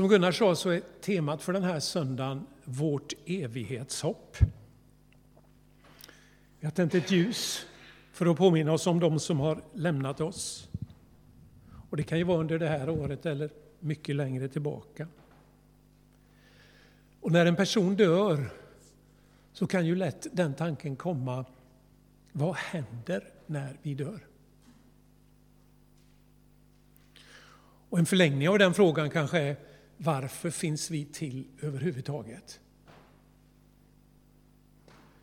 Som Gunnar sa så är temat för den här söndagen vårt evighetshopp. Vi har tänt ett ljus för att påminna oss om de som har lämnat oss. Och det kan ju vara under det här året eller mycket längre tillbaka. Och när en person dör så kan ju lätt den tanken komma, vad händer när vi dör? Och en förlängning av den frågan kanske är, varför finns vi till överhuvudtaget?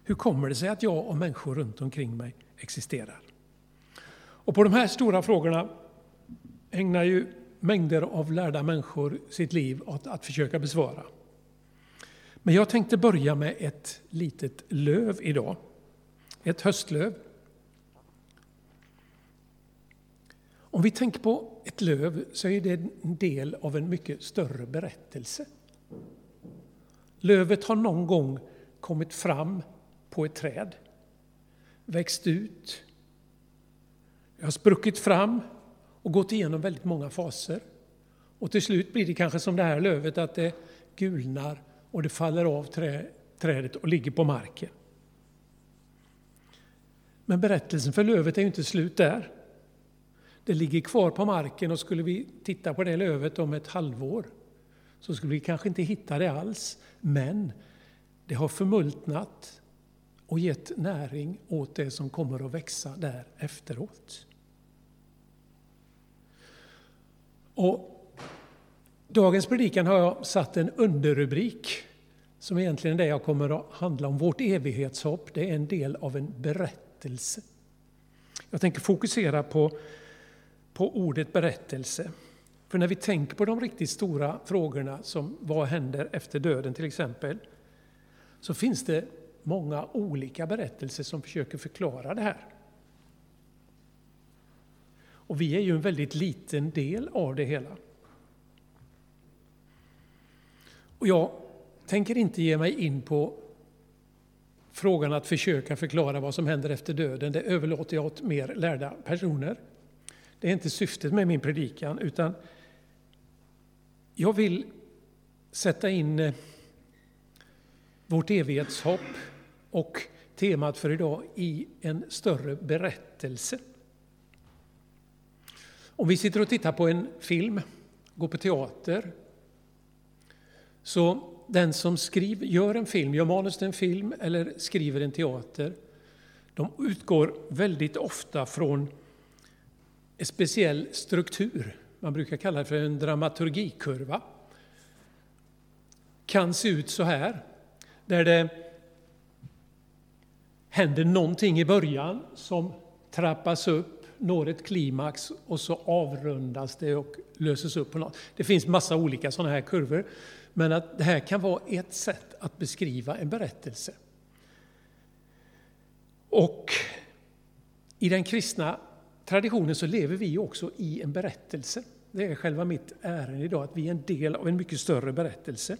Hur kommer det sig att jag och människor runt omkring mig existerar? Och på de här stora frågorna ägnar ju mängder av lärda människor sitt liv åt att försöka besvara. Men jag tänkte börja med ett litet löv idag. Ett höstlöv. Om vi tänker på ett löv så är det en del av en mycket större berättelse. Lövet har någon gång kommit fram på ett träd, växt ut, har spruckit fram och gått igenom väldigt många faser. Och till slut blir det kanske som det här lövet att det gulnar och det faller av trä, trädet och ligger på marken. Men berättelsen för lövet är ju inte slut där. Det ligger kvar på marken och skulle vi titta på det lövet om ett halvår så skulle vi kanske inte hitta det alls. Men det har förmultnat och gett näring åt det som kommer att växa där efteråt. Och dagens predikan har jag satt en underrubrik som egentligen är det jag kommer att handla om. Vårt evighetshopp, det är en del av en berättelse. Jag tänker fokusera på, på ordet berättelse. För när vi tänker på de riktigt stora frågorna som vad händer efter döden till exempel, så finns det många olika berättelser som försöker förklara det här. Och vi är ju en väldigt liten del av det hela. Och jag tänker inte ge mig in på frågan att försöka förklara vad som händer efter döden. Det överlåter jag åt mer lärda personer. Det är inte syftet med min predikan, utan jag vill sätta in eh, vårt evighetshopp och temat för idag i en större berättelse. Om vi sitter och tittar på en film, går på teater, så den som skriver, gör en film, gör manus till en film eller skriver en teater, de utgår väldigt ofta från en speciell struktur. Man brukar kalla det för en dramaturgikurva. Kan se ut så här, där det händer någonting i början som trappas upp, når ett klimax och så avrundas det och löses upp på något. Det finns massa olika sådana här kurvor. Men att det här kan vara ett sätt att beskriva en berättelse. Och i den kristna traditionen så lever vi också i en berättelse. Det är själva mitt ärende idag, att vi är en del av en mycket större berättelse.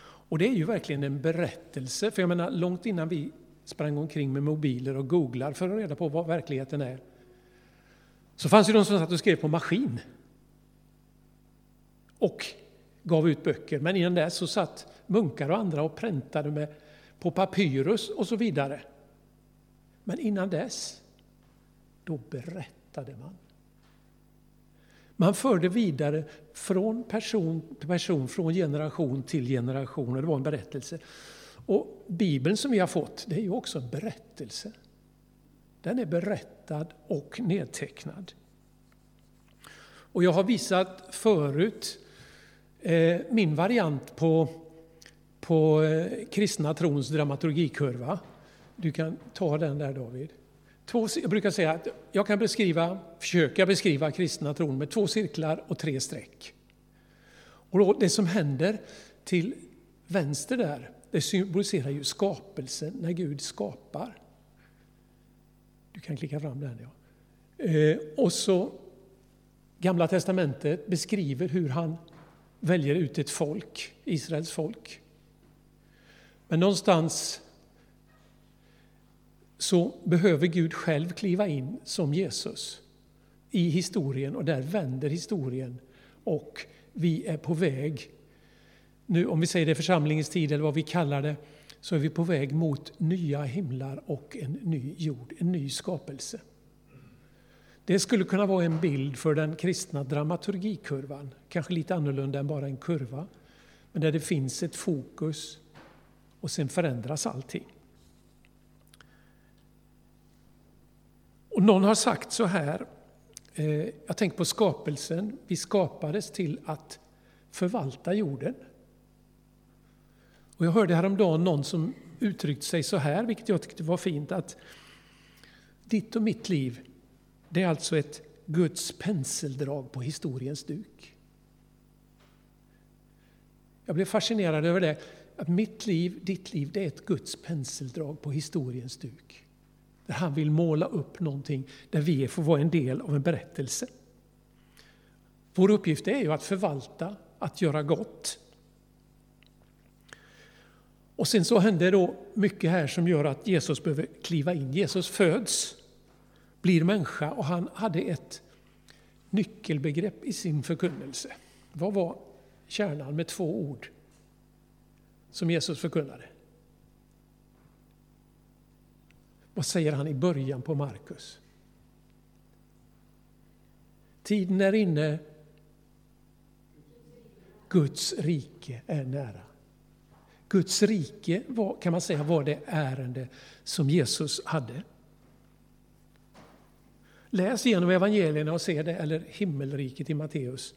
Och det är ju verkligen en berättelse, för jag menar långt innan vi sprang omkring med mobiler och googlar för att reda på vad verkligheten är, så fanns det de som satt och skrev på maskin. Och gav ut böcker. Men innan dess så satt munkar och andra och präntade med, på papyrus och så vidare. Men innan dess, då berättade man. Man förde vidare från person till person, från generation till generation. Och det var en berättelse. Och Bibeln som vi har fått, det är ju också en berättelse. Den är berättad och nedtecknad. Och jag har visat förut Eh, min variant på, på eh, kristna trons dramaturgikurva. Du kan ta den där David. Två, jag brukar säga att jag kan beskriva, försöka beskriva kristna tron med två cirklar och tre streck. Och då, det som händer till vänster där, det symboliserar ju skapelsen, när Gud skapar. Du kan klicka fram den. Ja. Eh, och så Gamla testamentet beskriver hur han väljer ut ett folk, Israels folk. Men någonstans så behöver Gud själv kliva in som Jesus i historien och där vänder historien och vi är på väg, nu om vi säger det församlingens tid eller vad vi kallar det, så är vi på väg mot nya himlar och en ny jord, en ny skapelse. Det skulle kunna vara en bild för den kristna dramaturgikurvan, kanske lite annorlunda än bara en kurva, men där det finns ett fokus och sen förändras allting. Och någon har sagt så här, eh, jag tänker på skapelsen, vi skapades till att förvalta jorden. Och jag hörde häromdagen någon som uttryckte sig så här, vilket jag tyckte var fint, att ditt och mitt liv, det är alltså ett Guds penseldrag på historiens duk. Jag blev fascinerad över det, att mitt liv, ditt liv, det är ett Guds penseldrag på historiens duk. Där han vill måla upp någonting, där vi får vara en del av en berättelse. Vår uppgift är ju att förvalta, att göra gott. Och sen så händer då mycket här som gör att Jesus behöver kliva in. Jesus föds, blir människa och han hade ett nyckelbegrepp i sin förkunnelse. Vad var kärnan med två ord som Jesus förkunnade? Vad säger han i början på Markus? Tiden är inne. Guds rike är nära. Guds rike var, kan man säga var det ärende som Jesus hade. Läs igenom evangelierna och se det, eller himmelriket i Matteus.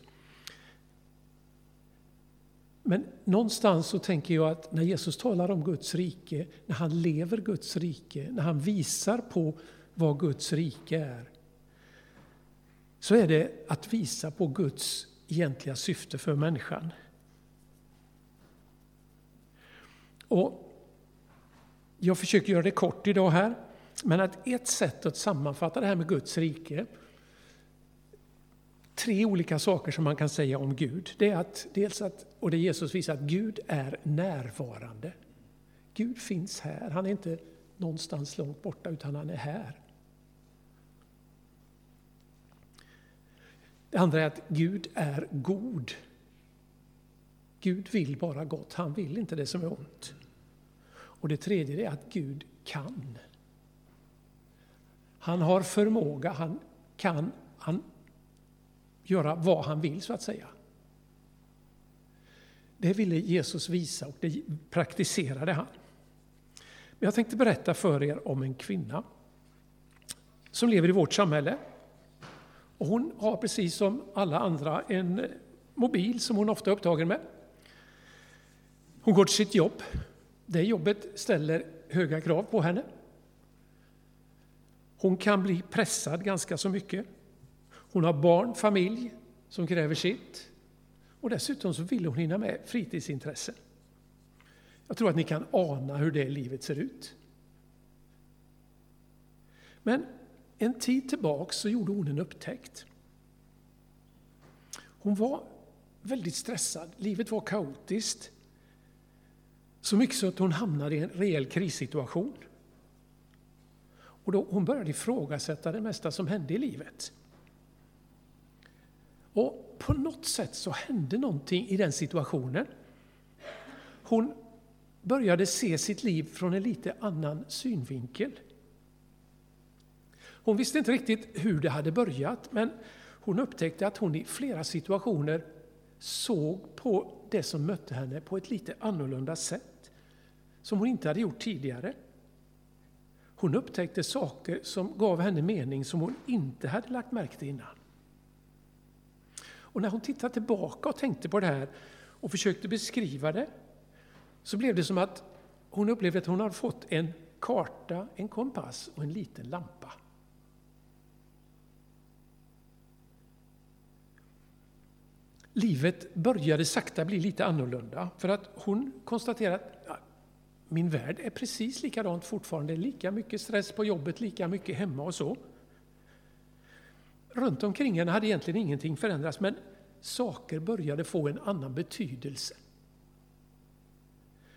Men någonstans så tänker jag att när Jesus talar om Guds rike, när han lever Guds rike, när han visar på vad Guds rike är, så är det att visa på Guds egentliga syfte för människan. Och jag försöker göra det kort idag här, men att ett sätt att sammanfatta det här med Guds rike, tre olika saker som man kan säga om Gud. Det är att, dels att, och det Jesus visar, att Gud är närvarande. Gud finns här, han är inte någonstans långt borta, utan han är här. Det andra är att Gud är god. Gud vill bara gott, han vill inte det som är ont. Och det tredje är att Gud kan. Han har förmåga, han kan han göra vad han vill, så att säga. Det ville Jesus visa och det praktiserade han. Men jag tänkte berätta för er om en kvinna som lever i vårt samhälle. Och hon har precis som alla andra en mobil som hon ofta är upptagen med. Hon går till sitt jobb det jobbet ställer höga krav på henne. Hon kan bli pressad ganska så mycket. Hon har barn, familj som kräver sitt. Och dessutom så vill hon hinna med fritidsintressen. Jag tror att ni kan ana hur det livet ser ut. Men en tid tillbaks så gjorde hon en upptäckt. Hon var väldigt stressad, livet var kaotiskt. Så mycket så att hon hamnade i en rejäl krissituation. Och då hon började ifrågasätta det mesta som hände i livet. Och på något sätt så hände någonting i den situationen. Hon började se sitt liv från en lite annan synvinkel. Hon visste inte riktigt hur det hade börjat, men hon upptäckte att hon i flera situationer såg på det som mötte henne på ett lite annorlunda sätt som hon inte hade gjort tidigare. Hon upptäckte saker som gav henne mening som hon inte hade lagt märke till innan. Och när hon tittade tillbaka och tänkte på det här och försökte beskriva det, så blev det som att hon upplevde att hon hade fått en karta, en kompass och en liten lampa. Livet började sakta bli lite annorlunda, för att hon konstaterade att min värld är precis likadant fortfarande. Lika mycket stress på jobbet, lika mycket hemma och så. Runt omkring henne hade egentligen ingenting förändrats, men saker började få en annan betydelse.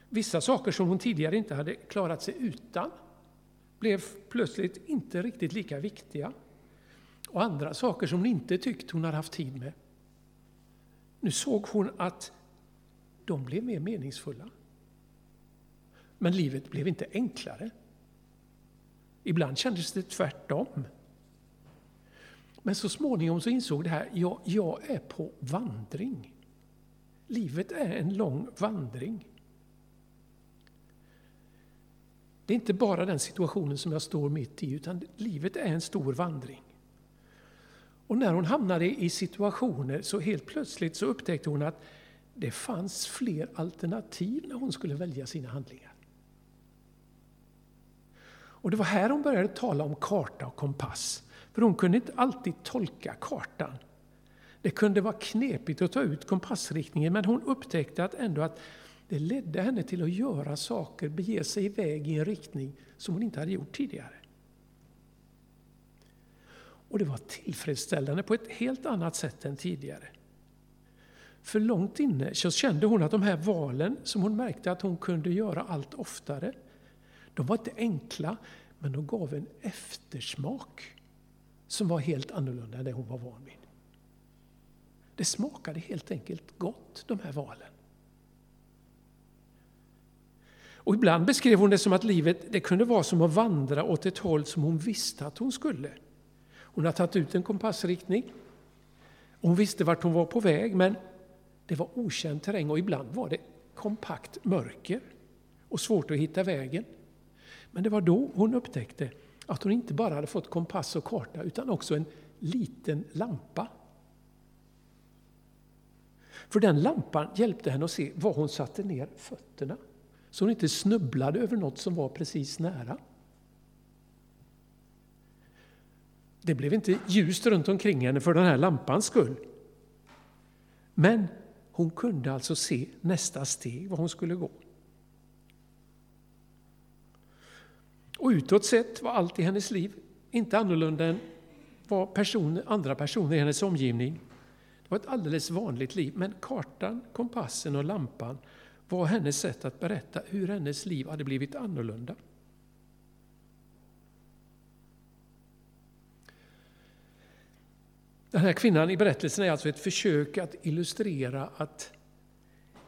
Vissa saker som hon tidigare inte hade klarat sig utan blev plötsligt inte riktigt lika viktiga. Och andra saker som hon inte tyckt hon hade haft tid med. Nu såg hon att de blev mer meningsfulla. Men livet blev inte enklare. Ibland kändes det tvärtom. Men så småningom så insåg det här, jag, jag är på vandring. Livet är en lång vandring. Det är inte bara den situationen som jag står mitt i, utan livet är en stor vandring. Och när hon hamnade i situationer så helt plötsligt så upptäckte hon att det fanns fler alternativ när hon skulle välja sina handlingar. Och det var här hon började tala om karta och kompass. För hon kunde inte alltid tolka kartan. Det kunde vara knepigt att ta ut kompassriktningen men hon upptäckte att ändå att det ledde henne till att göra saker, bege sig iväg i en riktning som hon inte hade gjort tidigare. Och det var tillfredsställande på ett helt annat sätt än tidigare. För långt inne så kände hon att de här valen som hon märkte att hon kunde göra allt oftare, de var inte enkla, men de gav en eftersmak som var helt annorlunda än det hon var van vid. Det smakade helt enkelt gott, de här valen. Och ibland beskrev hon det som att livet det kunde vara som att vandra åt ett håll som hon visste att hon skulle. Hon har tagit ut en kompassriktning. Hon visste vart hon var på väg, men det var okänd terräng och ibland var det kompakt mörker och svårt att hitta vägen. Men det var då hon upptäckte att hon inte bara hade fått kompass och karta utan också en liten lampa. För den lampan hjälpte henne att se var hon satte ner fötterna så hon inte snubblade över något som var precis nära. Det blev inte ljust runt omkring henne för den här lampans skull. Men hon kunde alltså se nästa steg, var hon skulle gå. Och utåt sett var allt i hennes liv inte annorlunda än vad person, andra personer i hennes omgivning. Det var ett alldeles vanligt liv, men kartan, kompassen och lampan var hennes sätt att berätta hur hennes liv hade blivit annorlunda. Den här kvinnan i berättelsen är alltså ett försök att illustrera att,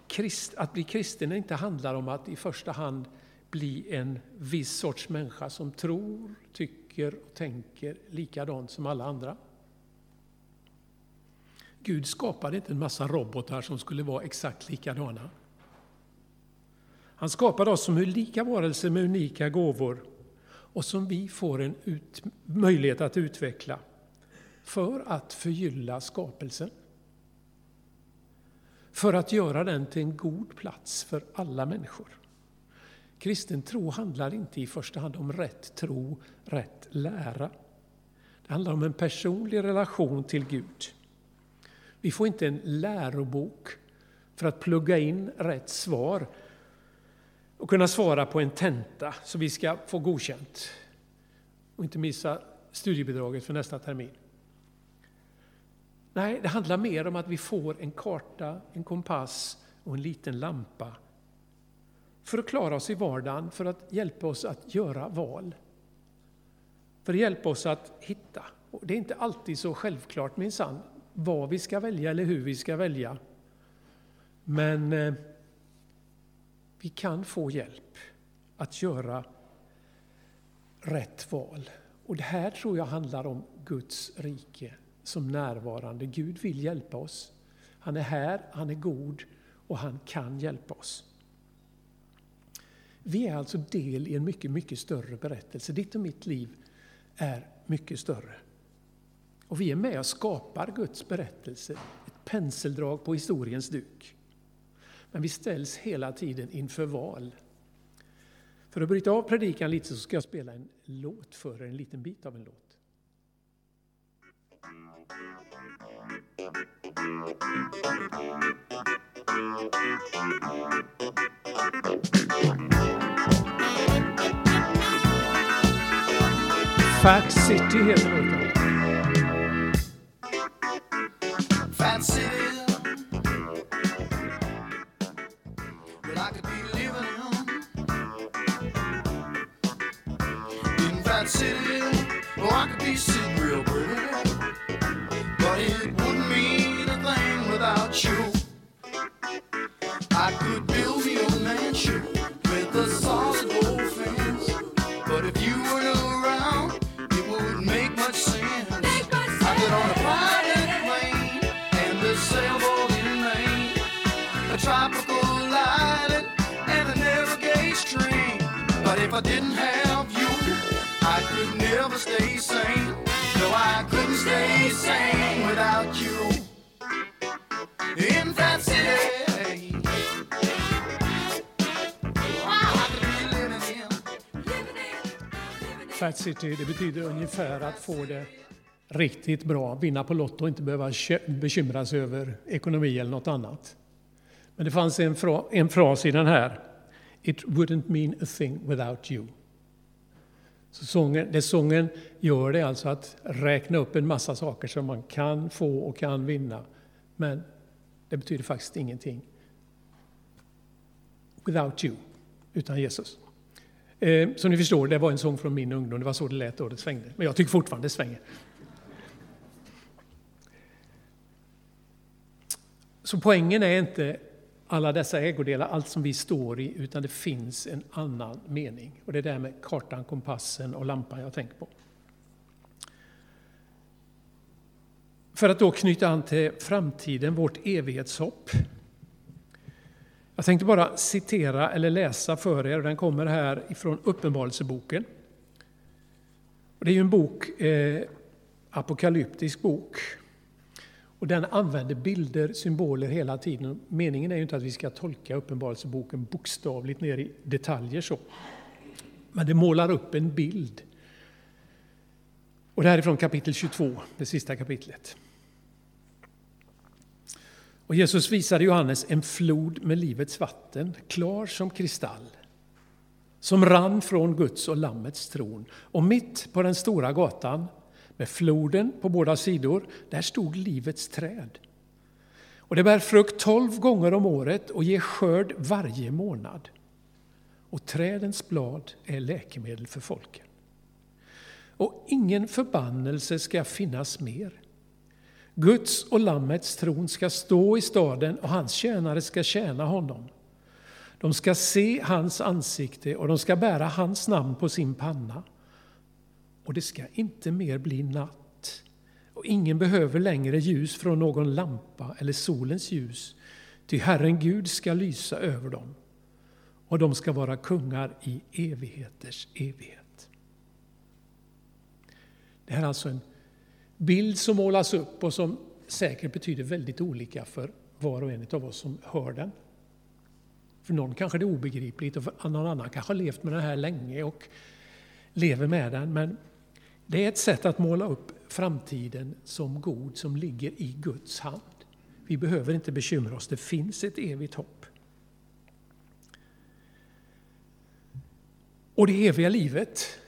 krist, att bli kristen inte handlar om att i första hand bli en viss sorts människa som tror, tycker och tänker likadant som alla andra. Gud skapade inte en massa robotar som skulle vara exakt likadana. Han skapade oss som lika varelser med unika gåvor och som vi får en ut, möjlighet att utveckla för att förgylla skapelsen. För att göra den till en god plats för alla människor. Kristen tro handlar inte i första hand om rätt tro, rätt lära. Det handlar om en personlig relation till Gud. Vi får inte en lärobok för att plugga in rätt svar och kunna svara på en tenta så vi ska få godkänt och inte missa studiebidraget för nästa termin. Nej, det handlar mer om att vi får en karta, en kompass och en liten lampa för att klara oss i vardagen, för att hjälpa oss att göra val. För att hjälpa oss att hitta. Och det är inte alltid så självklart minsann vad vi ska välja eller hur vi ska välja. Men eh, vi kan få hjälp att göra rätt val. Och det här tror jag handlar om Guds rike som närvarande. Gud vill hjälpa oss. Han är här, han är god och han kan hjälpa oss. Vi är alltså del i en mycket, mycket större berättelse. Ditt och mitt liv är mycket större. Och vi är med och skapar Guds berättelse, ett penseldrag på historiens duk. Men vi ställs hela tiden inför val. För att bryta av predikan lite så ska jag spela en låt för er, en liten bit av en låt. Fat City heter låten. Fat City I could be living in In Fat City Oh, I could be sitting I didn't have you, I could never stay sane. No, I couldn't stay sane without you. In that city. Fat City, det betyder ungefär att få det riktigt bra, vinna på Lotto och inte behöva bekymra sig över ekonomi eller något annat. Men det fanns en, fra, en fras i den här. It wouldn't mean a thing without you. Så sången, det sången gör det alltså att räkna upp en massa saker som man kan få och kan vinna. Men det betyder faktiskt ingenting. Without you, utan Jesus. Eh, som ni förstår, det var en sång från min ungdom. Det var så det lät då det svängde. Men jag tycker fortfarande det svänger. Så poängen är inte alla dessa ägodelar, allt som vi står i, utan det finns en annan mening. Och det är det här med kartan, kompassen och lampan jag tänker på. För att då knyta an till framtiden, vårt evighetshopp. Jag tänkte bara citera eller läsa för er, den kommer här ifrån Uppenbarelseboken. Det är ju en bok, eh, apokalyptisk bok. Och den använder bilder, symboler hela tiden. Meningen är ju inte att vi ska tolka Uppenbarelseboken bokstavligt ner i detaljer så. Men det målar upp en bild. Och det här är från kapitel 22, det sista kapitlet. Och Jesus visade Johannes en flod med livets vatten, klar som kristall, som rann från Guds och Lammets tron. Och mitt på den stora gatan, med floden på båda sidor, där stod livets träd. Och det bär frukt tolv gånger om året och ger skörd varje månad. Och trädens blad är läkemedel för folken. Och ingen förbannelse ska finnas mer. Guds och Lammets tron ska stå i staden och hans tjänare ska tjäna honom. De ska se hans ansikte och de ska bära hans namn på sin panna. Och det ska inte mer bli natt. Och ingen behöver längre ljus från någon lampa eller solens ljus, ty Herren Gud ska lysa över dem. Och de ska vara kungar i evigheters evighet. Det här är alltså en bild som målas upp och som säkert betyder väldigt olika för var och en av oss som hör den. För någon kanske det är obegripligt och för någon annan kanske har levt med den här länge och lever med den. Men det är ett sätt att måla upp framtiden som god, som ligger i Guds hand. Vi behöver inte bekymra oss, det finns ett evigt hopp. Och det eviga livet,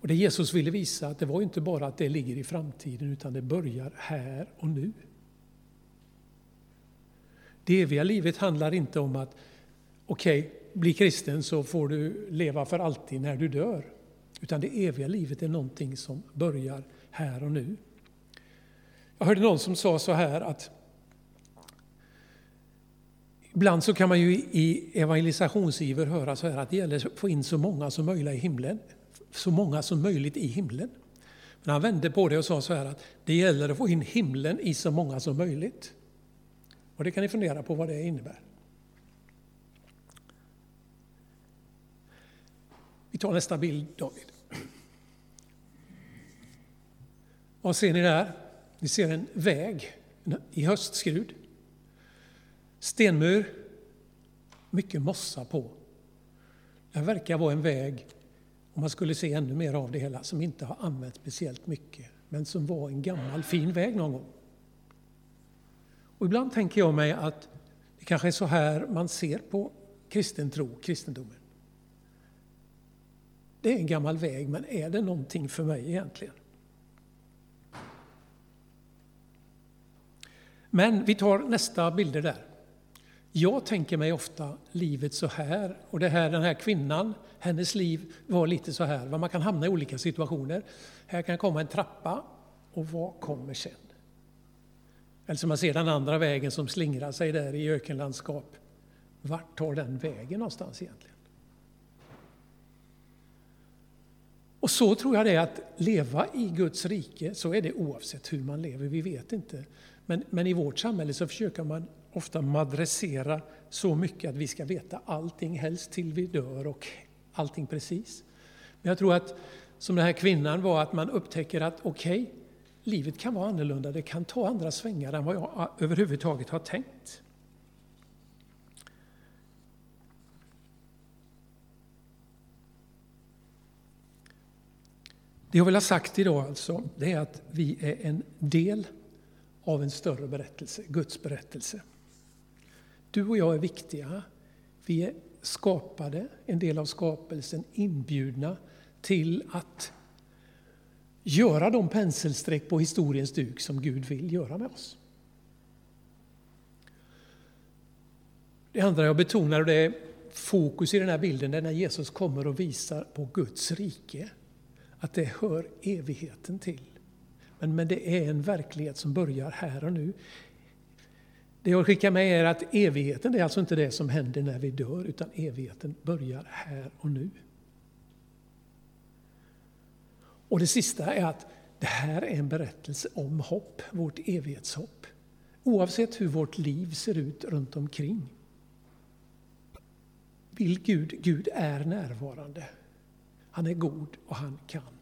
och det Jesus ville visa, att det var inte bara att det ligger i framtiden, utan det börjar här och nu. Det eviga livet handlar inte om att, okej, okay, bli kristen så får du leva för alltid när du dör. Utan det eviga livet är någonting som börjar här och nu. Jag hörde någon som sa så här att Ibland så kan man ju i evangelisationsiver höra så här att det gäller att få in så många som möjligt i himlen. Så många som möjligt i himlen. Men han vände på det och sa så här att det gäller att få in himlen i så många som möjligt. Och det kan ni fundera på vad det innebär. Vi tar nästa bild, David. Vad ser ni där? Ni ser en väg i höstskrud. Stenmur, mycket mossa på. Det verkar vara en väg, om man skulle se ännu mer av det hela, som inte har använts speciellt mycket, men som var en gammal fin väg någon gång. Och ibland tänker jag mig att det kanske är så här man ser på kristen tro, kristendomen. Det är en gammal väg, men är det någonting för mig egentligen? Men vi tar nästa bilder där. Jag tänker mig ofta livet så här, och det här, den här kvinnan, hennes liv var lite så här, man kan hamna i olika situationer. Här kan komma en trappa, och vad kommer sen? Eller som man ser den andra vägen som slingrar sig där i ökenlandskap. Vart tar den vägen någonstans egentligen? Och så tror jag det är att leva i Guds rike, så är det oavsett hur man lever, vi vet inte. Men, men i vårt samhälle så försöker man ofta madressera så mycket att vi ska veta allting, helst till vi dör och allting precis. Men jag tror att, som den här kvinnan var, att man upptäcker att okej, okay, livet kan vara annorlunda, det kan ta andra svängar än vad jag överhuvudtaget har tänkt. Det jag vill ha sagt idag alltså, det är att vi är en del av en större berättelse, Guds berättelse. Du och jag är viktiga. Vi är skapade, en del av skapelsen, inbjudna till att göra de penselstreck på historiens duk som Gud vill göra med oss. Det andra jag betonar, och det är fokus i den här bilden, det är när Jesus kommer och visar på Guds rike. Att det hör evigheten till. Men, men det är en verklighet som börjar här och nu. Det jag skickar med er är att evigheten är alltså inte det som händer när vi dör, utan evigheten börjar här och nu. Och det sista är att det här är en berättelse om hopp, vårt evighetshopp. Oavsett hur vårt liv ser ut runt omkring. Vill Gud, Gud är närvarande. Han är god och han kan